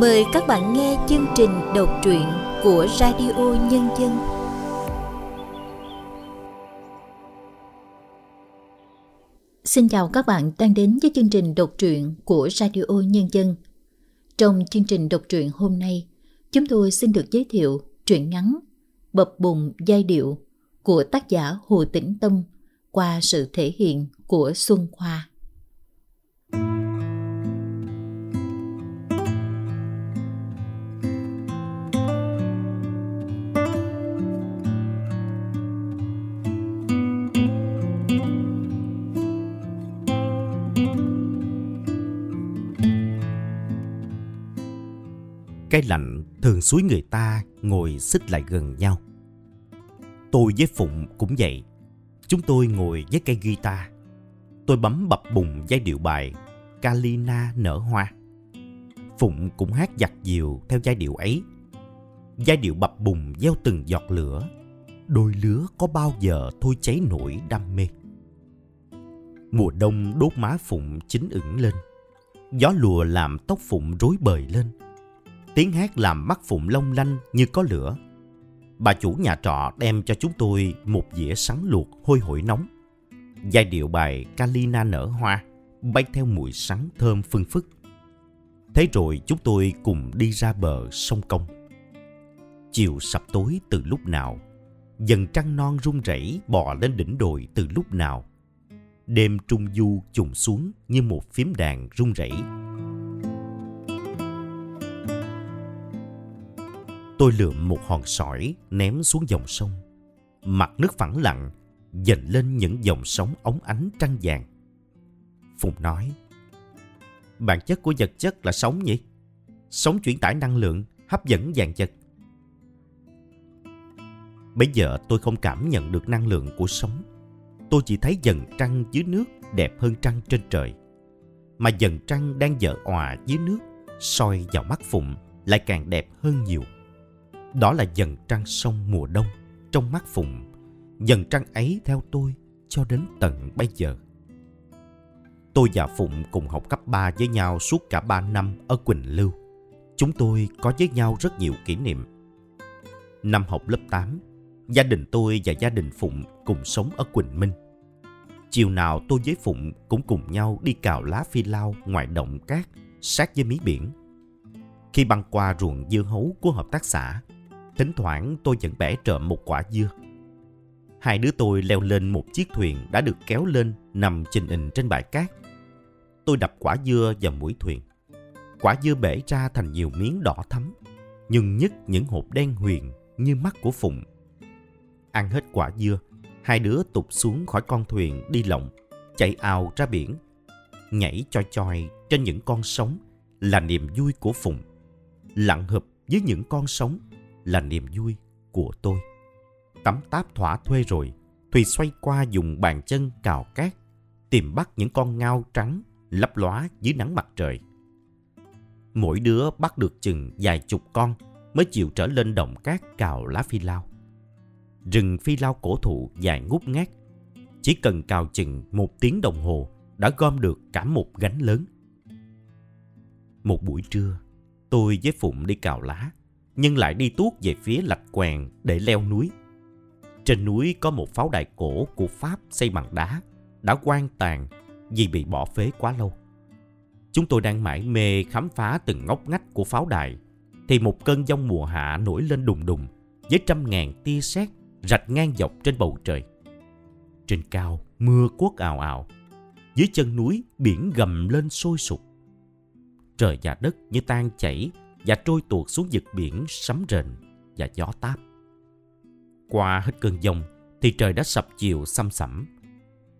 Mời các bạn nghe chương trình đọc truyện của Radio Nhân dân. Xin chào các bạn đang đến với chương trình đọc truyện của Radio Nhân dân. Trong chương trình đọc truyện hôm nay, chúng tôi xin được giới thiệu truyện ngắn Bập bùng giai điệu của tác giả Hồ Tĩnh Tâm qua sự thể hiện của Xuân Khoa. Cái lạnh thường suối người ta ngồi xích lại gần nhau. Tôi với Phụng cũng vậy. Chúng tôi ngồi với cây guitar. Tôi bấm bập bùng giai điệu bài Kalina nở hoa. Phụng cũng hát giặt diều theo giai điệu ấy. Giai điệu bập bùng gieo từng giọt lửa. Đôi lứa có bao giờ thôi cháy nổi đam mê. Mùa đông đốt má Phụng chín ửng lên. Gió lùa làm tóc Phụng rối bời lên Tiếng hát làm mắt Phụng long lanh như có lửa. Bà chủ nhà trọ đem cho chúng tôi một dĩa sắn luộc hôi hổi nóng. Giai điệu bài Kalina nở hoa bay theo mùi sắn thơm phương phức. Thế rồi chúng tôi cùng đi ra bờ sông Công. Chiều sập tối từ lúc nào, dần trăng non rung rẩy bò lên đỉnh đồi từ lúc nào. Đêm trung du trùng xuống như một phím đàn rung rẩy. Tôi lượm một hòn sỏi ném xuống dòng sông. Mặt nước phẳng lặng, dành lên những dòng sóng ống ánh trăng vàng. Phùng nói, Bản chất của vật chất là sống nhỉ? Sống chuyển tải năng lượng, hấp dẫn vàng vật. Bây giờ tôi không cảm nhận được năng lượng của sống. Tôi chỉ thấy dần trăng dưới nước đẹp hơn trăng trên trời. Mà dần trăng đang dở òa dưới nước, soi vào mắt Phụng lại càng đẹp hơn nhiều. Đó là dần trăng sông mùa đông trong mắt Phụng. Dần trăng ấy theo tôi cho đến tận bây giờ. Tôi và Phụng cùng học cấp 3 với nhau suốt cả 3 năm ở Quỳnh Lưu. Chúng tôi có với nhau rất nhiều kỷ niệm. Năm học lớp 8, gia đình tôi và gia đình Phụng cùng sống ở Quỳnh Minh. Chiều nào tôi với Phụng cũng cùng nhau đi cào lá phi lao ngoài động cát sát với mí biển. Khi băng qua ruộng dưa hấu của hợp tác xã, Thỉnh thoảng tôi vẫn bẻ trộm một quả dưa. Hai đứa tôi leo lên một chiếc thuyền đã được kéo lên nằm trình hình trên bãi cát. Tôi đập quả dưa vào mũi thuyền. Quả dưa bể ra thành nhiều miếng đỏ thắm, nhưng nhất những hộp đen huyền như mắt của Phụng. Ăn hết quả dưa, hai đứa tụt xuống khỏi con thuyền đi lộng, chạy ào ra biển. Nhảy choi choi trên những con sóng là niềm vui của Phụng. Lặn hụp với những con sóng là niềm vui của tôi. Tắm táp thỏa thuê rồi, Thùy xoay qua dùng bàn chân cào cát, tìm bắt những con ngao trắng lấp lóa dưới nắng mặt trời. Mỗi đứa bắt được chừng vài chục con mới chịu trở lên động cát cào lá phi lao. Rừng phi lao cổ thụ dài ngút ngát, chỉ cần cào chừng một tiếng đồng hồ đã gom được cả một gánh lớn. Một buổi trưa, tôi với Phụng đi cào lá nhưng lại đi tuốt về phía lạch quèn để leo núi. Trên núi có một pháo đài cổ của Pháp xây bằng đá, đã quan tàn vì bị bỏ phế quá lâu. Chúng tôi đang mải mê khám phá từng ngóc ngách của pháo đài, thì một cơn giông mùa hạ nổi lên đùng đùng với trăm ngàn tia sét rạch ngang dọc trên bầu trời. Trên cao, mưa cuốc ào ào. Dưới chân núi, biển gầm lên sôi sục. Trời và đất như tan chảy và trôi tuột xuống vực biển sấm rền và gió táp. Qua hết cơn giông thì trời đã sập chiều xăm sẩm.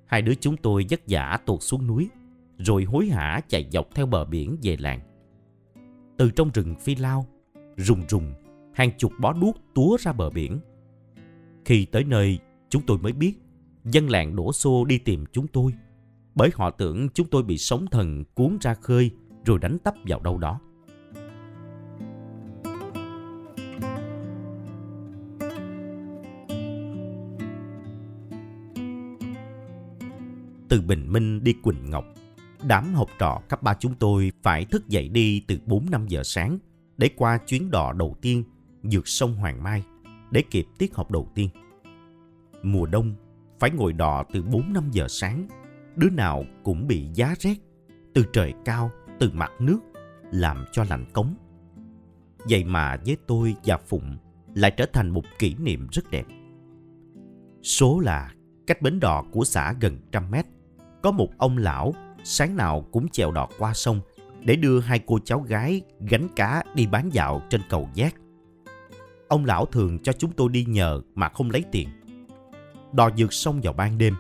Hai đứa chúng tôi vất vả tuột xuống núi, rồi hối hả chạy dọc theo bờ biển về làng. Từ trong rừng phi lao, rùng rùng, hàng chục bó đuốc túa ra bờ biển. Khi tới nơi, chúng tôi mới biết dân làng đổ xô đi tìm chúng tôi, bởi họ tưởng chúng tôi bị sóng thần cuốn ra khơi rồi đánh tấp vào đâu đó. Từ Bình Minh đi Quỳnh Ngọc, đám học trò cấp ba chúng tôi phải thức dậy đi từ 4-5 giờ sáng để qua chuyến đò đầu tiên vượt sông Hoàng Mai để kịp tiết học đầu tiên. Mùa đông phải ngồi đò từ 4-5 giờ sáng, đứa nào cũng bị giá rét từ trời cao, từ mặt nước làm cho lạnh cống. Vậy mà với tôi và Phụng lại trở thành một kỷ niệm rất đẹp. Số là cách bến đò của xã gần trăm mét, có một ông lão sáng nào cũng chèo đò qua sông để đưa hai cô cháu gái gánh cá đi bán dạo trên cầu giác. Ông lão thường cho chúng tôi đi nhờ mà không lấy tiền. Đò vượt sông vào ban đêm,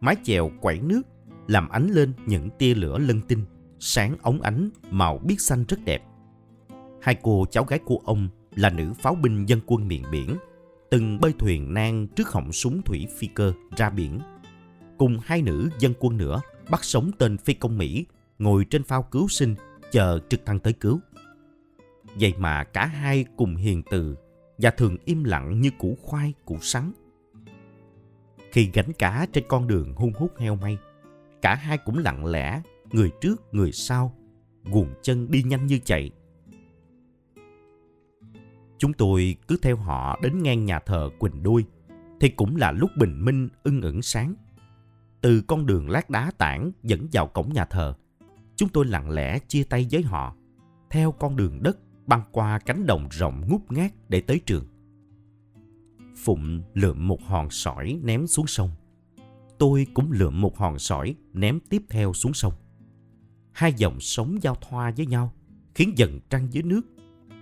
mái chèo quẩy nước làm ánh lên những tia lửa lân tinh, sáng ống ánh màu biếc xanh rất đẹp. Hai cô cháu gái của ông là nữ pháo binh dân quân miền biển, từng bơi thuyền nan trước họng súng thủy phi cơ ra biển. Cùng hai nữ dân quân nữa bắt sống tên phi công Mỹ ngồi trên phao cứu sinh chờ trực thăng tới cứu. Vậy mà cả hai cùng hiền từ và thường im lặng như củ khoai, củ sắn. Khi gánh cá trên con đường hung hút heo may, cả hai cũng lặng lẽ, người trước người sau, guồng chân đi nhanh như chạy. Chúng tôi cứ theo họ đến ngang nhà thờ Quỳnh Đuôi, thì cũng là lúc bình minh ưng ẩn sáng. Từ con đường lát đá tảng dẫn vào cổng nhà thờ, chúng tôi lặng lẽ chia tay với họ, theo con đường đất băng qua cánh đồng rộng ngút ngát để tới trường. Phụng lượm một hòn sỏi ném xuống sông. Tôi cũng lượm một hòn sỏi ném tiếp theo xuống sông. Hai dòng sống giao thoa với nhau, khiến dần trăng dưới nước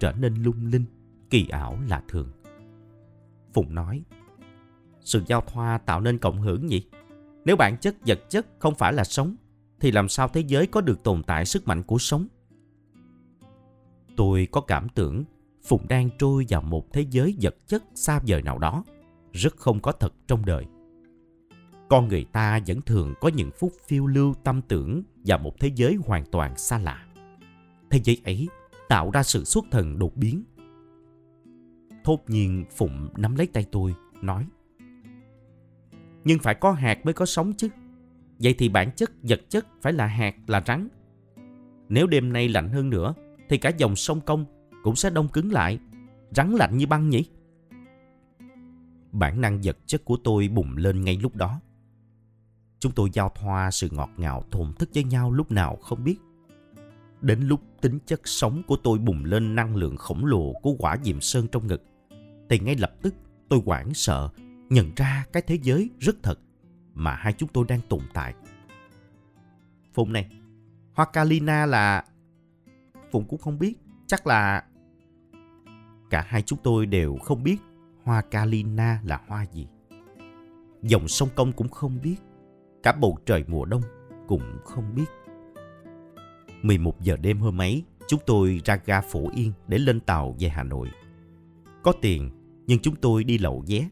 trở nên lung linh, kỳ ảo lạ thường. Phụng nói, sự giao thoa tạo nên cộng hưởng nhỉ? Nếu bản chất vật chất không phải là sống, thì làm sao thế giới có được tồn tại sức mạnh của sống? Tôi có cảm tưởng Phụng đang trôi vào một thế giới vật chất xa vời nào đó, rất không có thật trong đời. Con người ta vẫn thường có những phút phiêu lưu tâm tưởng vào một thế giới hoàn toàn xa lạ. Thế giới ấy tạo ra sự xuất thần đột biến. Thốt nhiên Phụng nắm lấy tay tôi, nói nhưng phải có hạt mới có sống chứ. Vậy thì bản chất vật chất phải là hạt, là rắn. Nếu đêm nay lạnh hơn nữa, thì cả dòng sông Công cũng sẽ đông cứng lại, rắn lạnh như băng nhỉ? Bản năng vật chất của tôi bùng lên ngay lúc đó. Chúng tôi giao thoa sự ngọt ngào thổn thức với nhau lúc nào không biết. Đến lúc tính chất sống của tôi bùng lên năng lượng khổng lồ của quả diệm sơn trong ngực, thì ngay lập tức tôi hoảng sợ, nhận ra cái thế giới rất thật mà hai chúng tôi đang tồn tại. Phụng này, hoa Kalina là... Phụng cũng không biết, chắc là... Cả hai chúng tôi đều không biết hoa Kalina là hoa gì. Dòng sông Công cũng không biết, cả bầu trời mùa đông cũng không biết. 11 giờ đêm hôm ấy, chúng tôi ra ga Phổ Yên để lên tàu về Hà Nội. Có tiền, nhưng chúng tôi đi lậu vé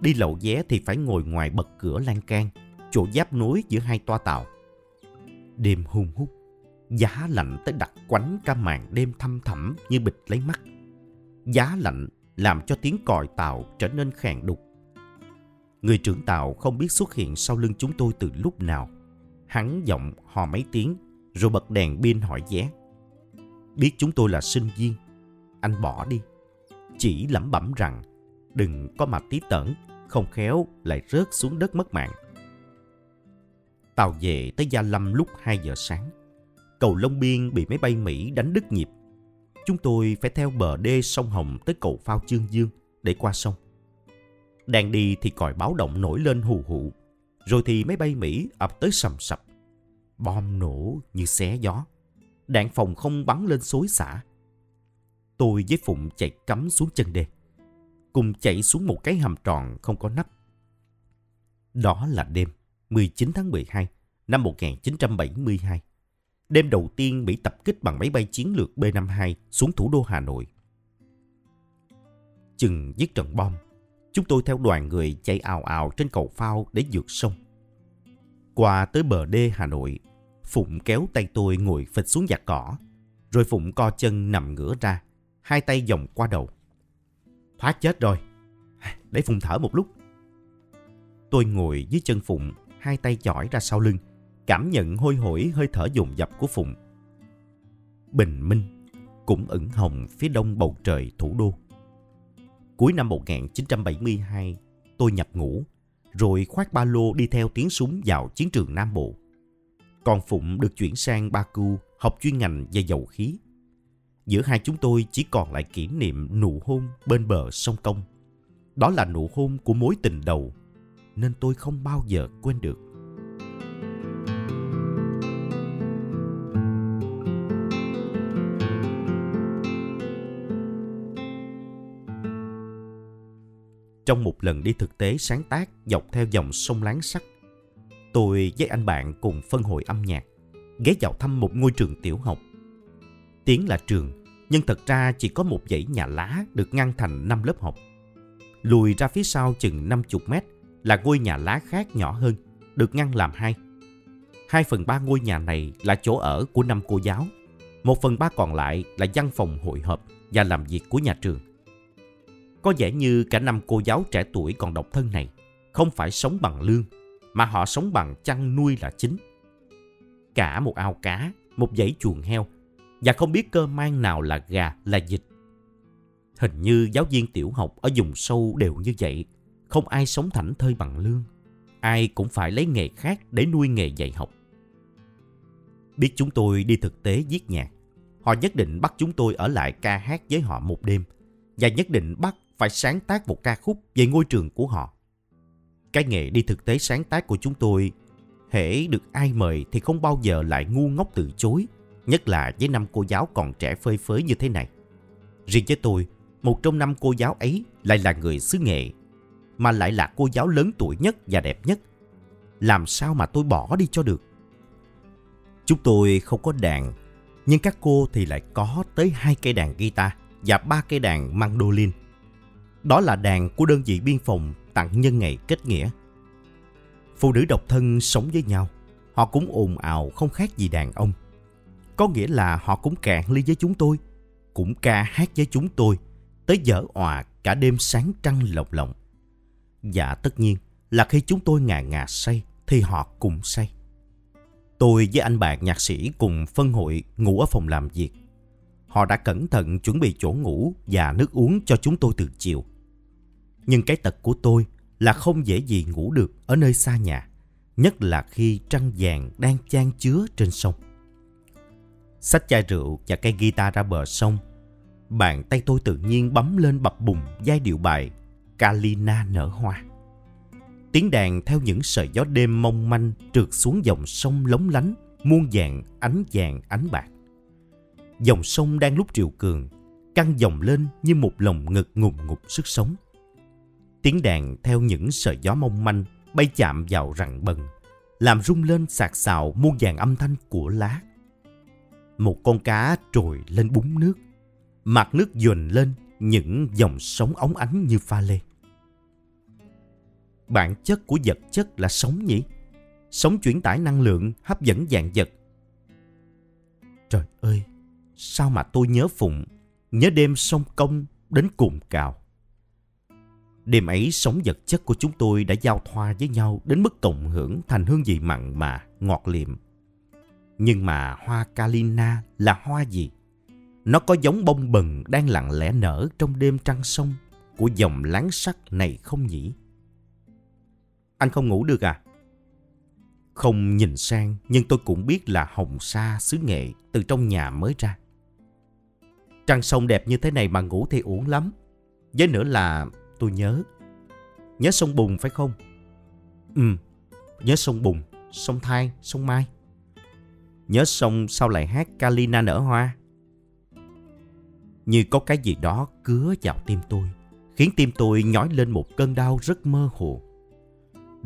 Đi lậu vé thì phải ngồi ngoài bật cửa lan can, chỗ giáp nối giữa hai toa tàu. Đêm hung hút, giá lạnh tới đặt quánh cả màn đêm thăm thẳm như bịch lấy mắt. Giá lạnh làm cho tiếng còi tàu trở nên khàn đục. Người trưởng tàu không biết xuất hiện sau lưng chúng tôi từ lúc nào. Hắn giọng hò mấy tiếng rồi bật đèn pin hỏi vé. Biết chúng tôi là sinh viên, anh bỏ đi. Chỉ lẩm bẩm rằng đừng có mà tí tởn không khéo lại rớt xuống đất mất mạng. Tàu về tới Gia Lâm lúc 2 giờ sáng. Cầu Long Biên bị máy bay Mỹ đánh đứt nhịp. Chúng tôi phải theo bờ đê sông Hồng tới cầu phao Chương Dương để qua sông. Đang đi thì còi báo động nổi lên hù hụ. Rồi thì máy bay Mỹ ập tới sầm sập. Bom nổ như xé gió. Đạn phòng không bắn lên xối xả. Tôi với Phụng chạy cắm xuống chân đê cùng chạy xuống một cái hầm tròn không có nắp. Đó là đêm 19 tháng 12 năm 1972. Đêm đầu tiên Mỹ tập kích bằng máy bay chiến lược B-52 xuống thủ đô Hà Nội. Chừng giết trận bom, chúng tôi theo đoàn người chạy ào ào trên cầu phao để vượt sông. Qua tới bờ đê Hà Nội, Phụng kéo tay tôi ngồi phịch xuống giặt cỏ, rồi Phụng co chân nằm ngửa ra, hai tay vòng qua đầu. Thoát chết rồi. Để Phụng thở một lúc. Tôi ngồi dưới chân Phụng, hai tay chỏi ra sau lưng, cảm nhận hôi hổi hơi thở dồn dập của Phụng. Bình minh cũng ửng hồng phía đông bầu trời thủ đô. Cuối năm 1972, tôi nhập ngũ, rồi khoác ba lô đi theo tiếng súng vào chiến trường Nam Bộ. Còn Phụng được chuyển sang Baku học chuyên ngành về dầu khí. Giữa hai chúng tôi chỉ còn lại kỷ niệm nụ hôn bên bờ sông Công. Đó là nụ hôn của mối tình đầu, nên tôi không bao giờ quên được. Trong một lần đi thực tế sáng tác dọc theo dòng sông Láng Sắt, tôi với anh bạn cùng phân hội âm nhạc, ghé vào thăm một ngôi trường tiểu học. Tiếng là trường, nhưng thật ra chỉ có một dãy nhà lá được ngăn thành năm lớp học. Lùi ra phía sau chừng 50 mét là ngôi nhà lá khác nhỏ hơn, được ngăn làm hai. Hai phần ba ngôi nhà này là chỗ ở của năm cô giáo. Một phần ba còn lại là văn phòng hội họp và làm việc của nhà trường. Có vẻ như cả năm cô giáo trẻ tuổi còn độc thân này không phải sống bằng lương, mà họ sống bằng chăn nuôi là chính. Cả một ao cá, một dãy chuồng heo, và không biết cơ mang nào là gà, là vịt. Hình như giáo viên tiểu học ở vùng sâu đều như vậy, không ai sống thảnh thơi bằng lương. Ai cũng phải lấy nghề khác để nuôi nghề dạy học. Biết chúng tôi đi thực tế viết nhạc, họ nhất định bắt chúng tôi ở lại ca hát với họ một đêm và nhất định bắt phải sáng tác một ca khúc về ngôi trường của họ. Cái nghề đi thực tế sáng tác của chúng tôi, hễ được ai mời thì không bao giờ lại ngu ngốc từ chối, nhất là với năm cô giáo còn trẻ phơi phới như thế này. Riêng với tôi, một trong năm cô giáo ấy lại là người xứ nghệ, mà lại là cô giáo lớn tuổi nhất và đẹp nhất. Làm sao mà tôi bỏ đi cho được? Chúng tôi không có đàn, nhưng các cô thì lại có tới hai cây đàn guitar và ba cây đàn mandolin. Đó là đàn của đơn vị biên phòng tặng nhân ngày kết nghĩa. Phụ nữ độc thân sống với nhau, họ cũng ồn ào không khác gì đàn ông. Có nghĩa là họ cũng cạn ly với chúng tôi, cũng ca hát với chúng tôi, tới dở òa cả đêm sáng trăng lộng lộng. Dạ tất nhiên là khi chúng tôi ngà ngà say thì họ cũng say. Tôi với anh bạn nhạc sĩ cùng phân hội ngủ ở phòng làm việc. Họ đã cẩn thận chuẩn bị chỗ ngủ và nước uống cho chúng tôi từ chiều. Nhưng cái tật của tôi là không dễ gì ngủ được ở nơi xa nhà, nhất là khi trăng vàng đang chan chứa trên sông. Xách chai rượu và cây guitar ra bờ sông, bàn tay tôi tự nhiên bấm lên bập bùng giai điệu bài Kalina nở hoa. Tiếng đàn theo những sợi gió đêm mong manh trượt xuống dòng sông lóng lánh, muôn vàng ánh vàng ánh bạc. Dòng sông đang lúc triều cường, căng dòng lên như một lồng ngực ngùng ngục sức sống. Tiếng đàn theo những sợi gió mong manh bay chạm vào rặng bần, làm rung lên sạc xào muôn vàng âm thanh của lá. Một con cá trồi lên búng nước, mặt nước dồn lên những dòng sóng óng ánh như pha lê. Bản chất của vật chất là sống nhỉ? Sống chuyển tải năng lượng, hấp dẫn dạng vật. Trời ơi, sao mà tôi nhớ Phụng, nhớ đêm sông công đến cùng cào. Đêm ấy sống vật chất của chúng tôi đã giao thoa với nhau đến mức cộng hưởng thành hương vị mặn mà, ngọt liệm. Nhưng mà hoa Kalina là hoa gì? Nó có giống bông bần đang lặng lẽ nở trong đêm trăng sông của dòng láng sắc này không nhỉ? Anh không ngủ được à? Không nhìn sang nhưng tôi cũng biết là hồng sa xứ nghệ từ trong nhà mới ra. Trăng sông đẹp như thế này mà ngủ thì uổng lắm. Với nữa là tôi nhớ. Nhớ sông Bùng phải không? Ừ, nhớ sông Bùng, sông Thai, sông Mai. Nhớ sông sao lại hát Kalina nở hoa. Như có cái gì đó cứa vào tim tôi, khiến tim tôi nhói lên một cơn đau rất mơ hồ.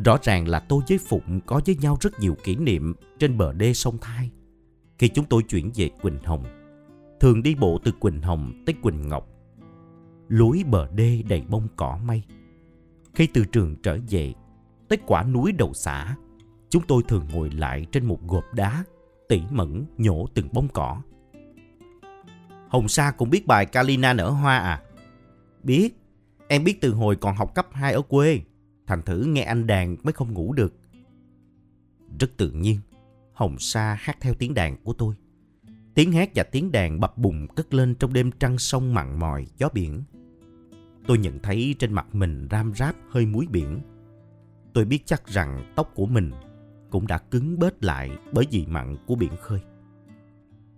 Rõ ràng là tôi với Phụng có với nhau rất nhiều kỷ niệm trên bờ đê sông Thai. Khi chúng tôi chuyển về Quỳnh Hồng, thường đi bộ từ Quỳnh Hồng tới Quỳnh Ngọc lối bờ đê đầy bông cỏ mây. Khi từ trường trở về, tới quả núi đầu xã, chúng tôi thường ngồi lại trên một gộp đá, tỉ mẩn nhổ từng bông cỏ. Hồng Sa cũng biết bài Kalina nở hoa à? Biết, em biết từ hồi còn học cấp 2 ở quê. Thành thử nghe anh đàn mới không ngủ được. Rất tự nhiên, Hồng Sa hát theo tiếng đàn của tôi. Tiếng hát và tiếng đàn bập bùng cất lên trong đêm trăng sông mặn mòi, gió biển. Tôi nhận thấy trên mặt mình ram ráp hơi muối biển. Tôi biết chắc rằng tóc của mình cũng đã cứng bết lại bởi vì mặn của biển khơi.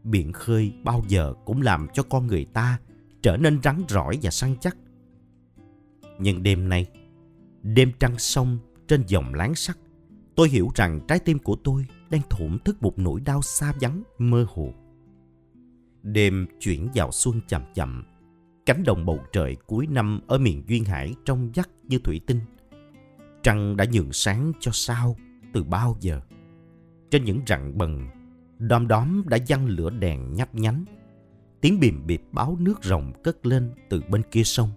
Biển khơi bao giờ cũng làm cho con người ta trở nên rắn rỏi và săn chắc. Nhưng đêm nay, đêm trăng sông trên dòng láng sắt, tôi hiểu rằng trái tim của tôi đang thổn thức một nỗi đau xa vắng mơ hồ. Đêm chuyển vào xuân chậm chậm, cánh đồng bầu trời cuối năm ở miền Duyên Hải trong vắt như thủy tinh. Trăng đã nhường sáng cho sao từ bao giờ. Trên những rặng bần, đom đóm đã văng lửa đèn nhấp nhánh. Tiếng bìm bịp báo nước rồng cất lên từ bên kia sông.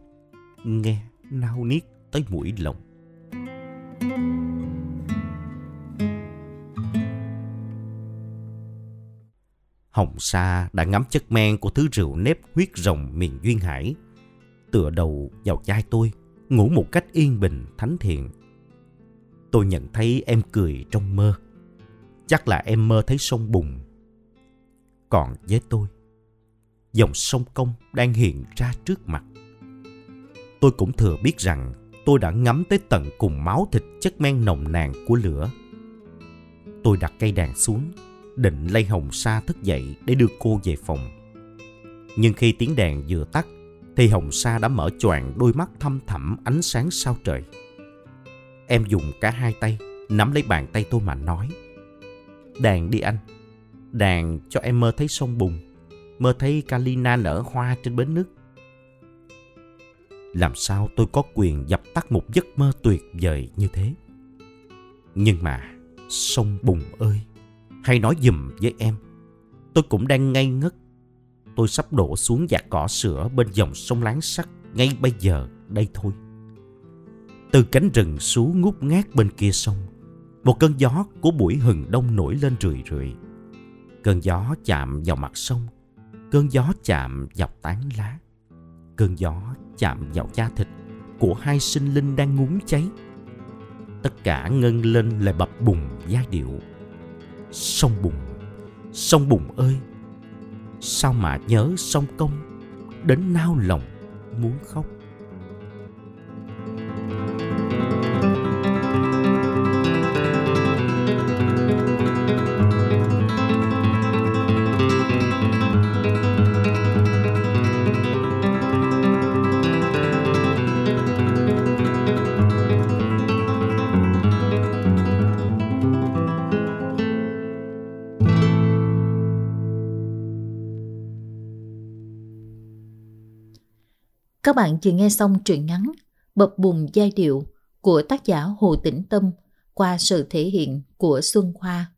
Nghe nao niết tới mũi lòng. Hồng Sa đã ngắm chất men của thứ rượu nếp huyết rồng miền Duyên Hải. Tựa đầu vào chai tôi, ngủ một cách yên bình, thánh thiện. Tôi nhận thấy em cười trong mơ. Chắc là em mơ thấy sông bùng. Còn với tôi, dòng sông công đang hiện ra trước mặt. Tôi cũng thừa biết rằng tôi đã ngắm tới tận cùng máu thịt chất men nồng nàn của lửa. Tôi đặt cây đàn xuống định lay hồng sa thức dậy để đưa cô về phòng. Nhưng khi tiếng đèn vừa tắt, thì hồng sa đã mở choàng đôi mắt thâm thẳm ánh sáng sao trời. Em dùng cả hai tay, nắm lấy bàn tay tôi mà nói. Đàn đi anh, đàn cho em mơ thấy sông bùng, mơ thấy Kalina nở hoa trên bến nước. Làm sao tôi có quyền dập tắt một giấc mơ tuyệt vời như thế? Nhưng mà, sông bùng ơi! hay nói dùm với em. Tôi cũng đang ngây ngất. Tôi sắp đổ xuống vạt cỏ sữa bên dòng sông láng sắt ngay bây giờ đây thôi. Từ cánh rừng xuống ngút ngát bên kia sông, một cơn gió của buổi hừng đông nổi lên rười rượi. Cơn gió chạm vào mặt sông, cơn gió chạm vào tán lá. Cơn gió chạm vào da thịt của hai sinh linh đang ngúng cháy. Tất cả ngân lên lại bập bùng giai điệu sông bùng sông bùng ơi sao mà nhớ sông công đến nao lòng muốn khóc Các bạn vừa nghe xong truyện ngắn Bập bùng giai điệu của tác giả Hồ Tĩnh Tâm qua sự thể hiện của Xuân Khoa.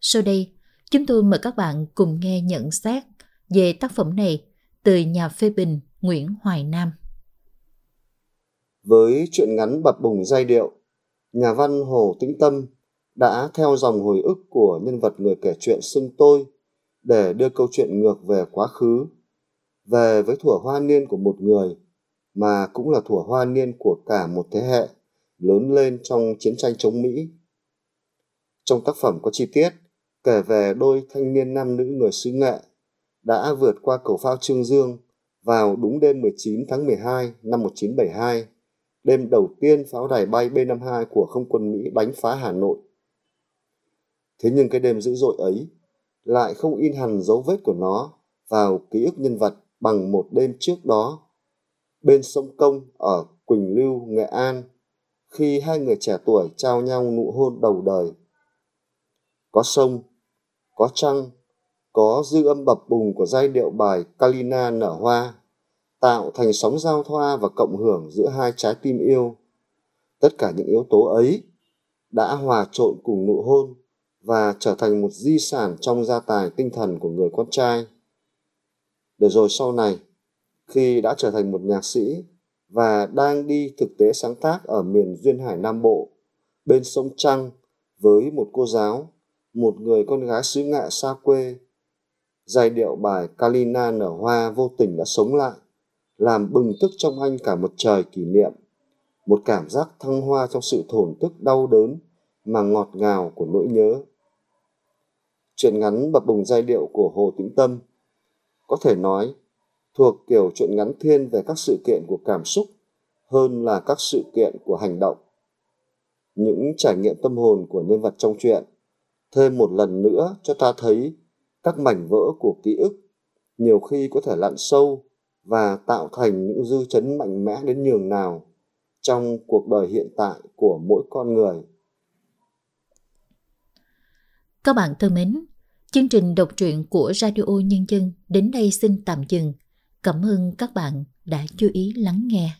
Sau đây, chúng tôi mời các bạn cùng nghe nhận xét về tác phẩm này từ nhà phê bình Nguyễn Hoài Nam. Với truyện ngắn Bập bùng giai điệu, nhà văn Hồ Tĩnh Tâm đã theo dòng hồi ức của nhân vật người kể chuyện xưng tôi để đưa câu chuyện ngược về quá khứ về với thuở hoa niên của một người mà cũng là thuở hoa niên của cả một thế hệ lớn lên trong chiến tranh chống Mỹ. Trong tác phẩm có chi tiết kể về đôi thanh niên nam nữ người xứ nghệ đã vượt qua cầu phao Trương Dương vào đúng đêm 19 tháng 12 năm 1972, đêm đầu tiên pháo đài bay B-52 của không quân Mỹ đánh phá Hà Nội. Thế nhưng cái đêm dữ dội ấy lại không in hẳn dấu vết của nó vào ký ức nhân vật bằng một đêm trước đó bên sông Công ở Quỳnh Lưu, Nghệ An khi hai người trẻ tuổi trao nhau nụ hôn đầu đời. Có sông, có trăng, có dư âm bập bùng của giai điệu bài Kalina nở hoa, tạo thành sóng giao thoa và cộng hưởng giữa hai trái tim yêu. Tất cả những yếu tố ấy đã hòa trộn cùng nụ hôn và trở thành một di sản trong gia tài tinh thần của người con trai để rồi sau này, khi đã trở thành một nhạc sĩ và đang đi thực tế sáng tác ở miền duyên hải nam bộ, bên sông trăng với một cô giáo, một người con gái xứ ngạ xa quê, giai điệu bài kalina nở hoa vô tình đã sống lại, làm bừng thức trong anh cả một trời kỷ niệm, một cảm giác thăng hoa trong sự thổn thức đau đớn mà ngọt ngào của nỗi nhớ. Chuyện ngắn bập bùng giai điệu của Hồ Tĩnh Tâm có thể nói thuộc kiểu chuyện ngắn thiên về các sự kiện của cảm xúc hơn là các sự kiện của hành động. Những trải nghiệm tâm hồn của nhân vật trong chuyện thêm một lần nữa cho ta thấy các mảnh vỡ của ký ức nhiều khi có thể lặn sâu và tạo thành những dư chấn mạnh mẽ đến nhường nào trong cuộc đời hiện tại của mỗi con người. Các bạn thân mến, chương trình đọc truyện của Radio Nhân dân đến đây xin tạm dừng. Cảm ơn các bạn đã chú ý lắng nghe.